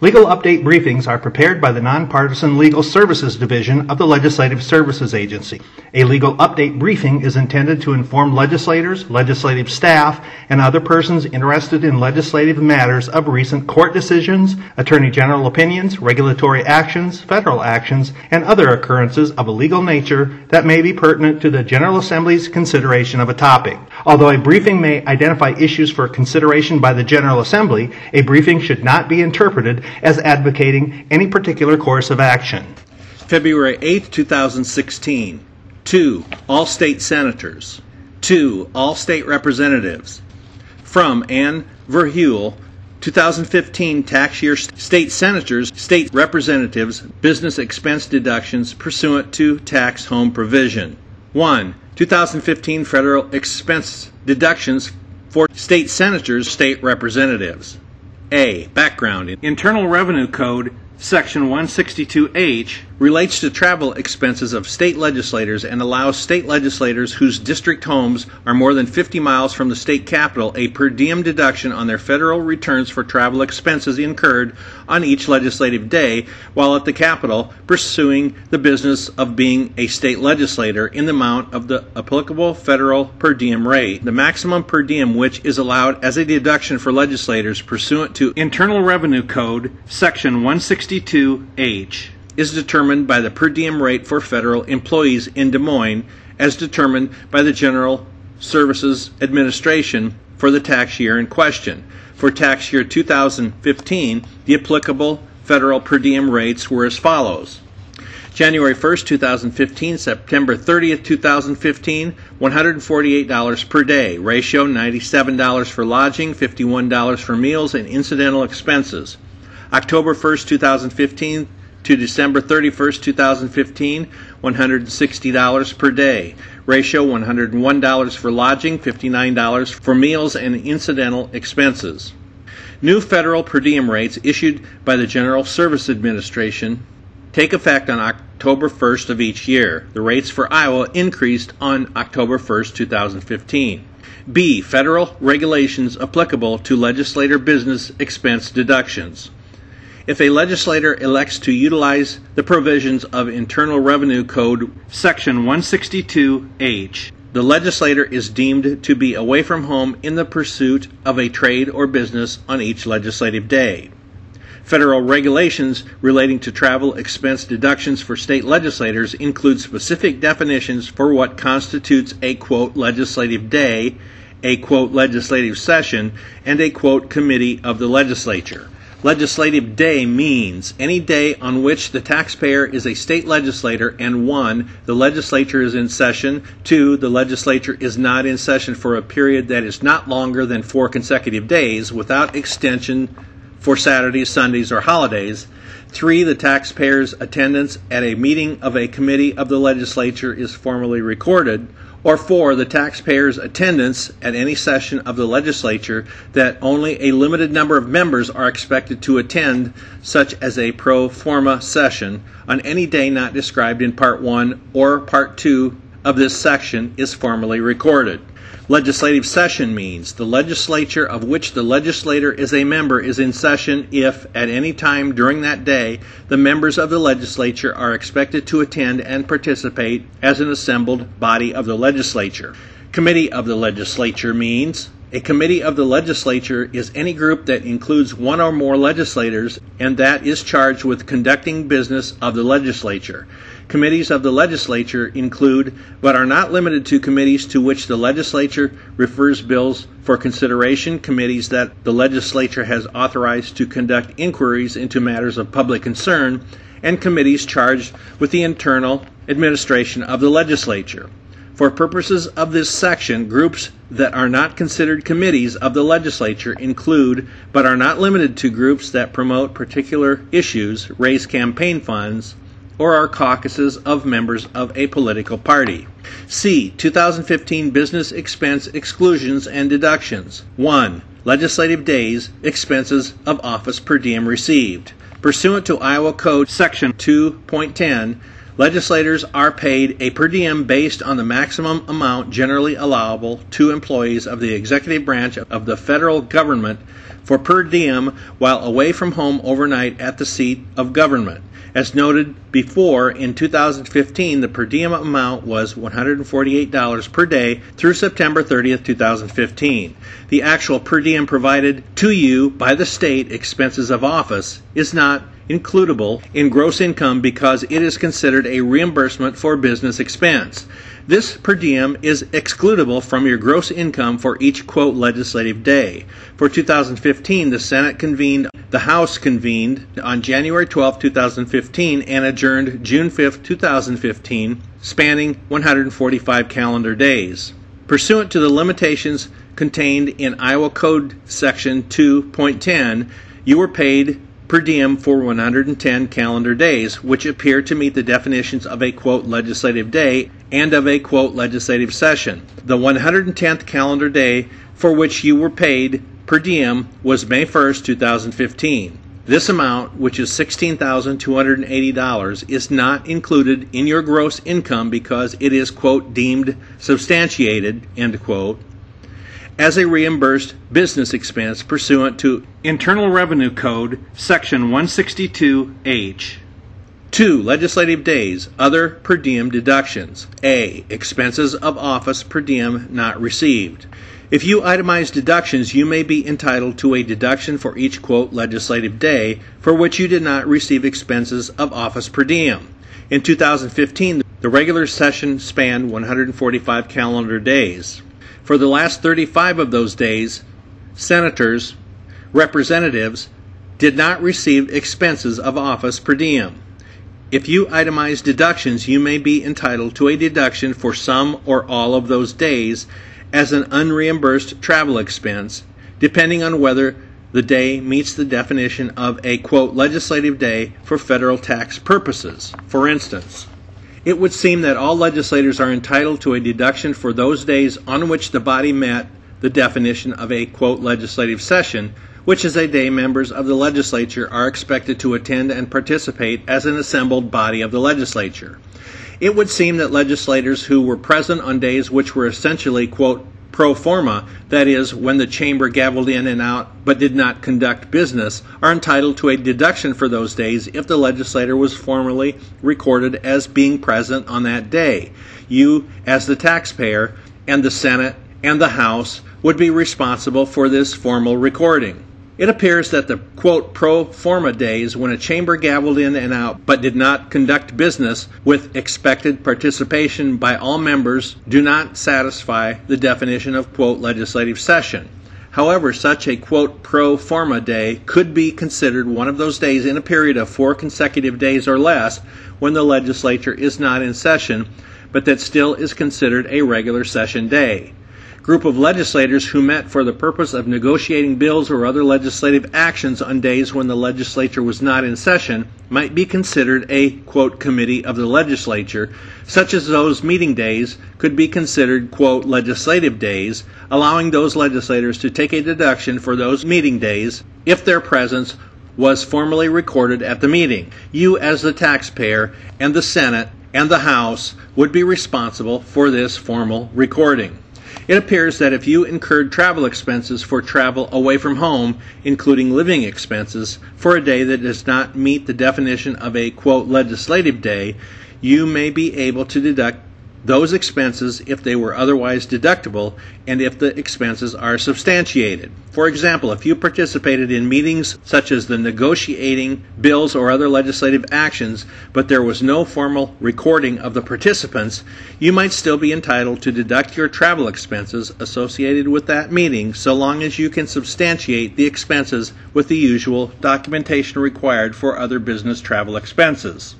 Legal update briefings are prepared by the Nonpartisan Legal Services Division of the Legislative Services Agency. A legal update briefing is intended to inform legislators, legislative staff, and other persons interested in legislative matters of recent court decisions, attorney general opinions, regulatory actions, federal actions, and other occurrences of a legal nature that may be pertinent to the General Assembly's consideration of a topic. Although a briefing may identify issues for consideration by the General Assembly, a briefing should not be interpreted as advocating any particular course of action. February 8, 2016. 2. All state senators. 2. All state representatives. From Ann Ver Heul, 2015 tax year state senators, state representatives, business expense deductions pursuant to tax home provision. 1. 2015 federal expense deductions for state senators, state representatives. A. Background Internal Revenue Code Section 162H relates to travel expenses of state legislators and allows state legislators whose district homes are more than 50 miles from the state capital a per diem deduction on their federal returns for travel expenses incurred on each legislative day while at the capital pursuing the business of being a state legislator in the amount of the applicable federal per diem rate. The maximum per diem which is allowed as a deduction for legislators pursuant to Internal Revenue Code Section 162H is determined by the per diem rate for federal employees in Des Moines as determined by the General Services Administration for the tax year in question. For tax year 2015, the applicable federal per diem rates were as follows. January 1st, 2015, September 30th, 2015, $148 per day. Ratio $97 for lodging, $51 for meals and incidental expenses. October 1st, 2015 to December 31st, 2015, $160 per day. Ratio $101 for lodging, $59 for meals and incidental expenses. New federal per diem rates issued by the General Service Administration take effect on October 1st of each year. The rates for Iowa increased on October 1st, 2015. B. Federal regulations applicable to legislator business expense deductions. If a legislator elects to utilize the provisions of Internal Revenue Code Section 162H, the legislator is deemed to be away from home in the pursuit of a trade or business on each legislative day. Federal regulations relating to travel expense deductions for state legislators include specific definitions for what constitutes a quote legislative day, a quote legislative session, and a quote committee of the legislature. Legislative day means any day on which the taxpayer is a state legislator and 1. the legislature is in session, 2. the legislature is not in session for a period that is not longer than 4 consecutive days without extension for Saturdays, Sundays, or holidays. 3. The taxpayer's attendance at a meeting of a committee of the legislature is formally recorded or four, the taxpayer's attendance at any session of the legislature that only a limited number of members are expected to attend, such as a pro forma session, on any day not described in Part 1 or Part 2 of this section is formally recorded. Legislative session means the legislature of which the legislator is a member is in session if, at any time during that day, the members of the legislature are expected to attend and participate as an assembled body of the legislature. Committee of the legislature means a committee of the legislature is any group that includes one or more legislators and that is charged with conducting business of the legislature. Committees of the legislature include, but are not limited to, committees to which the legislature refers bills for consideration, committees that the legislature has authorized to conduct inquiries into matters of public concern, and committees charged with the internal administration of the legislature. For purposes of this section, groups that are not considered committees of the legislature include, but are not limited to, groups that promote particular issues, raise campaign funds, or are caucuses of members of a political party. C. 2015 Business Expense Exclusions and Deductions. 1. Legislative days, expenses of office per diem received. Pursuant to Iowa Code Section 2.10, legislators are paid a per diem based on the maximum amount generally allowable to employees of the executive branch of the federal government for per diem while away from home overnight at the seat of government. As noted before, in 2015, the per diem amount was $148 per day through September 30, 2015. The actual per diem provided to you by the state expenses of office is not includable in gross income because it is considered a reimbursement for business expense. This per diem is excludable from your gross income for each quote legislative day. For 2015, the Senate convened, the House convened on January 12, 2015, and adjourned June 5, 2015, spanning 145 calendar days. Pursuant to the limitations contained in Iowa Code Section 2.10, you were paid per diem for 110 calendar days, which appear to meet the definitions of a quote legislative day and of a quote legislative session. The 110th calendar day for which you were paid per diem was May 1st, 2015. This amount, which is $16,280, is not included in your gross income because it is, quote, deemed substantiated, end quote, as a reimbursed business expense pursuant to Internal Revenue Code, Section 162H. 2. Legislative days, other per diem deductions. A. Expenses of office per diem not received. If you itemize deductions, you may be entitled to a deduction for each quote legislative day for which you did not receive expenses of office per diem. In 2015, the regular session spanned 145 calendar days. For the last 35 of those days, senators, representatives did not receive expenses of office per diem. If you itemize deductions, you may be entitled to a deduction for some or all of those days as an unreimbursed travel expense, depending on whether the day meets the definition of a quote legislative day for federal tax purposes. For instance, it would seem that all legislators are entitled to a deduction for those days on which the body met the definition of a quote legislative session, which is a day members of the legislature are expected to attend and participate as an assembled body of the legislature. It would seem that legislators who were present on days which were essentially quote pro forma, that is, when the chamber gavelled in and out but did not conduct business, are entitled to a deduction for those days if the legislator was formally recorded as being present on that day. You, as the taxpayer, and the Senate and the House would be responsible for this formal recording. It appears that the quote pro forma days when a chamber gavelled in and out but did not conduct business with expected participation by all members do not satisfy the definition of quote legislative session. However, such a quote pro forma day could be considered one of those days in a period of four consecutive days or less when the legislature is not in session, but that still is considered a regular session day group of legislators who met for the purpose of negotiating bills or other legislative actions on days when the legislature was not in session might be considered a quote committee of the legislature such as those meeting days could be considered quote legislative days allowing those legislators to take a deduction for those meeting days if their presence was formally recorded at the meeting. You as the taxpayer and the senate and the house would be responsible for this formal recording it appears that if you incurred travel expenses for travel away from home, including living expenses, for a day that does not meet the definition of a quote legislative day, you may be able to deduct those expenses if they were otherwise deductible and if the expenses are substantiated. For example, if you participated in meetings such as the negotiating bills or other legislative actions, but there was no formal recording of the participants, you might still be entitled to deduct your travel expenses associated with that meeting so long as you can substantiate the expenses with the usual documentation required for other business travel expenses.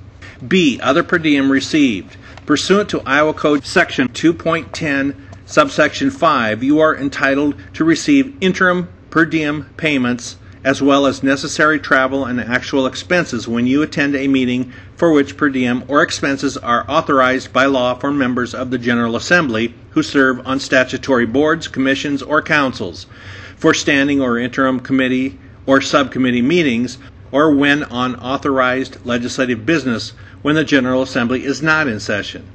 B. Other per diem received. Pursuant to Iowa Code Section 2.10, subsection 5, you are entitled to receive interim per diem payments as well as necessary travel and actual expenses when you attend a meeting for which per diem or expenses are authorized by law for members of the General Assembly who serve on statutory boards, commissions, or councils, for standing or interim committee or subcommittee meetings, or when on authorized legislative business when the General Assembly is not in session.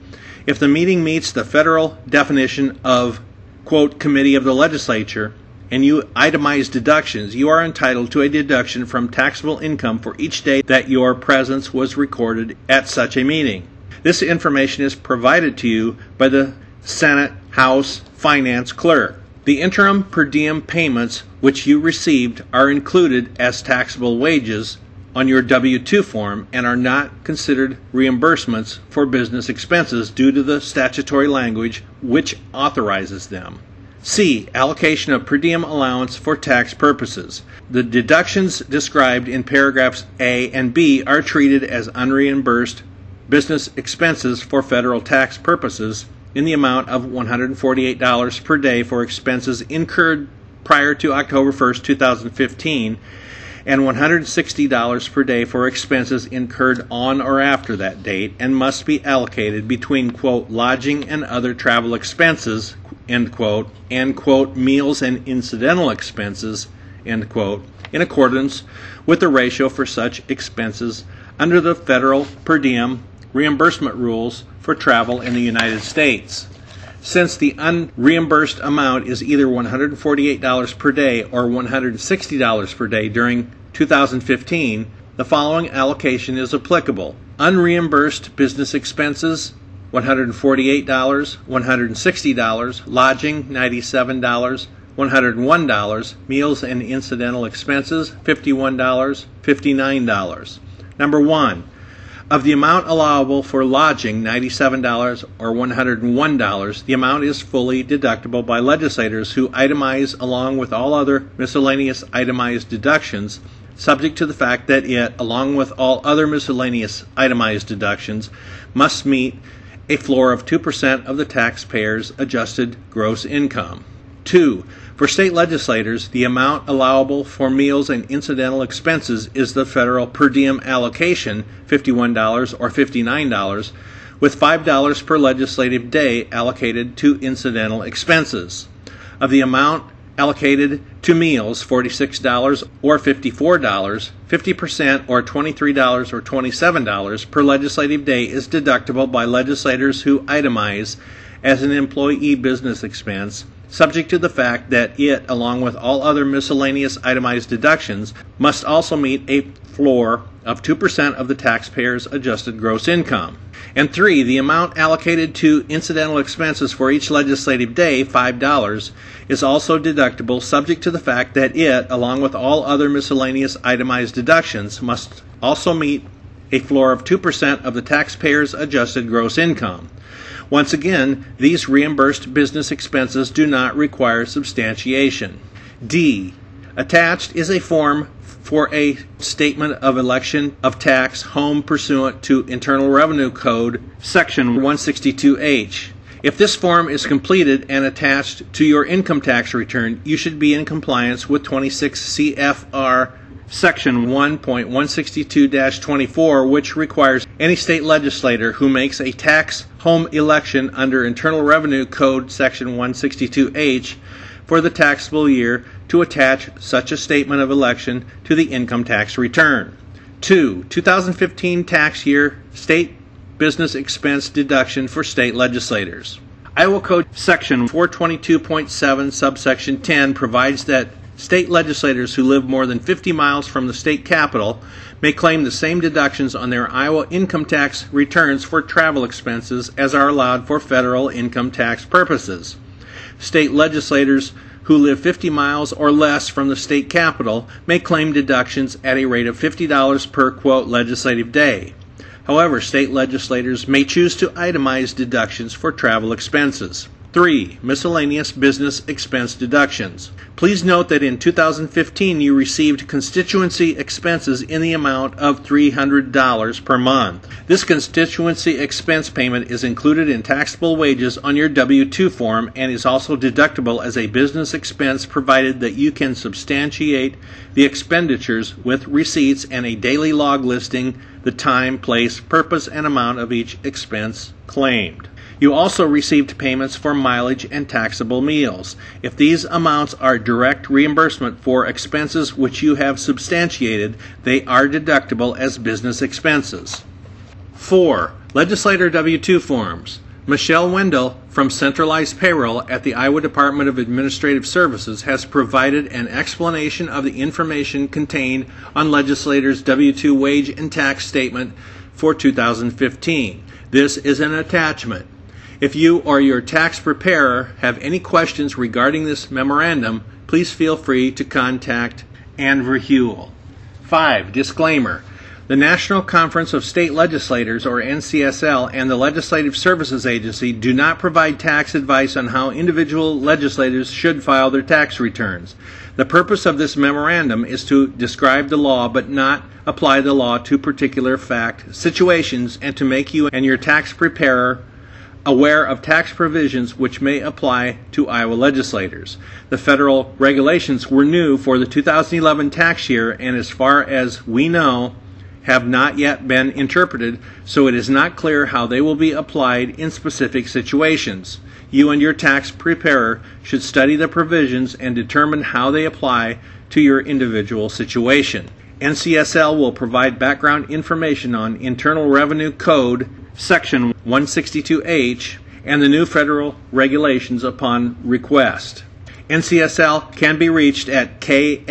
If the meeting meets the federal definition of, quote, committee of the legislature, and you itemize deductions, you are entitled to a deduction from taxable income for each day that your presence was recorded at such a meeting. This information is provided to you by the Senate House Finance Clerk. The interim per diem payments which you received are included as taxable wages on your W 2 form and are not considered reimbursements for business expenses due to the statutory language which authorizes them. C. Allocation of per diem allowance for tax purposes. The deductions described in paragraphs A and B are treated as unreimbursed business expenses for federal tax purposes in the amount of $148 per day for expenses incurred prior to October 1, 2015, and $160 per day for expenses incurred on or after that date, and must be allocated between, quote, lodging and other travel expenses, end quote, and, quote, meals and incidental expenses, end quote, in accordance with the ratio for such expenses under the federal per diem reimbursement rules for travel in the United States. Since the unreimbursed amount is either $148 per day or $160 per day during 2015, the following allocation is applicable. Unreimbursed business expenses $148, $160, lodging $97, $101, meals and incidental expenses $51, $59. Number 1. Of the amount allowable for lodging, $97 or $101, the amount is fully deductible by legislators who itemize along with all other miscellaneous itemized deductions, subject to the fact that it, along with all other miscellaneous itemized deductions, must meet a floor of 2% of the taxpayer's adjusted gross income. 2. For state legislators, the amount allowable for meals and incidental expenses is the federal per diem allocation, $51 or $59, with $5 per legislative day allocated to incidental expenses. Of the amount allocated to meals $46 or $54, 50% or $23 or $27 per legislative day is deductible by legislators who itemize as an employee business expense, subject to the fact that it, along with all other miscellaneous itemized deductions, must also meet a floor of 2% of the taxpayer's adjusted gross income. And three, the amount allocated to incidental expenses for each legislative day, $5, is also deductible subject to the fact that it, along with all other miscellaneous itemized deductions, must also meet a floor of 2% of the taxpayer's adjusted gross income. Once again, these reimbursed business expenses do not require substantiation. D. Attached is a form for a statement of election of tax home pursuant to Internal Revenue Code Section 162H. If this form is completed and attached to your income tax return, you should be in compliance with 26 CFR Section 1.162-24, which requires any state legislator who makes a tax home election under Internal Revenue Code Section 162H for the taxable year to attach such a statement of election to the income tax return. 2. 2015 tax year state business expense deduction for state legislators. Iowa Code Section 422.7, subsection 10 provides that state legislators who live more than 50 miles from the state capital may claim the same deductions on their Iowa income tax returns for travel expenses as are allowed for federal income tax purposes. State legislators who live 50 miles or less from the state capital may claim deductions at a rate of $50 per quote legislative day. However, state legislators may choose to itemize deductions for travel expenses. 3. Miscellaneous business expense deductions. Please note that in 2015 you received constituency expenses in the amount of $300 per month. This constituency expense payment is included in taxable wages on your W 2 form and is also deductible as a business expense provided that you can substantiate the expenditures with receipts and a daily log listing the time, place, purpose, and amount of each expense claimed. You also received payments for mileage and taxable meals. If these amounts are direct reimbursement for expenses which you have substantiated, they are deductible as business expenses. 4. Legislator W 2 forms. Michelle Wendell from Centralized Payroll at the Iowa Department of Administrative Services has provided an explanation of the information contained on legislators' W 2 wage and tax statement for 2015. This is an attachment. If you or your tax preparer have any questions regarding this memorandum, please feel free to contact Ann Ver Heul. 5. Disclaimer. The National Conference of State Legislators, or NCSL, and the Legislative Services Agency do not provide tax advice on how individual legislators should file their tax returns. The purpose of this memorandum is to describe the law but not apply the law to particular fact situations and to make you and your tax preparer aware of tax provisions which may apply to Iowa legislators. The federal regulations were new for the 2011 tax year, and as far as we know, have not yet been interpreted, so it is not clear how they will be applied in specific situations. You and your tax preparer should study the provisions and determine how they apply to your individual situation. NCSL will provide background information on Internal Revenue Code Section 162H and the new federal regulations upon request. NCSL can be reached at kae.warnock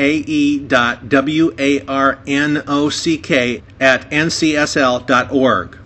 at ncsl.org.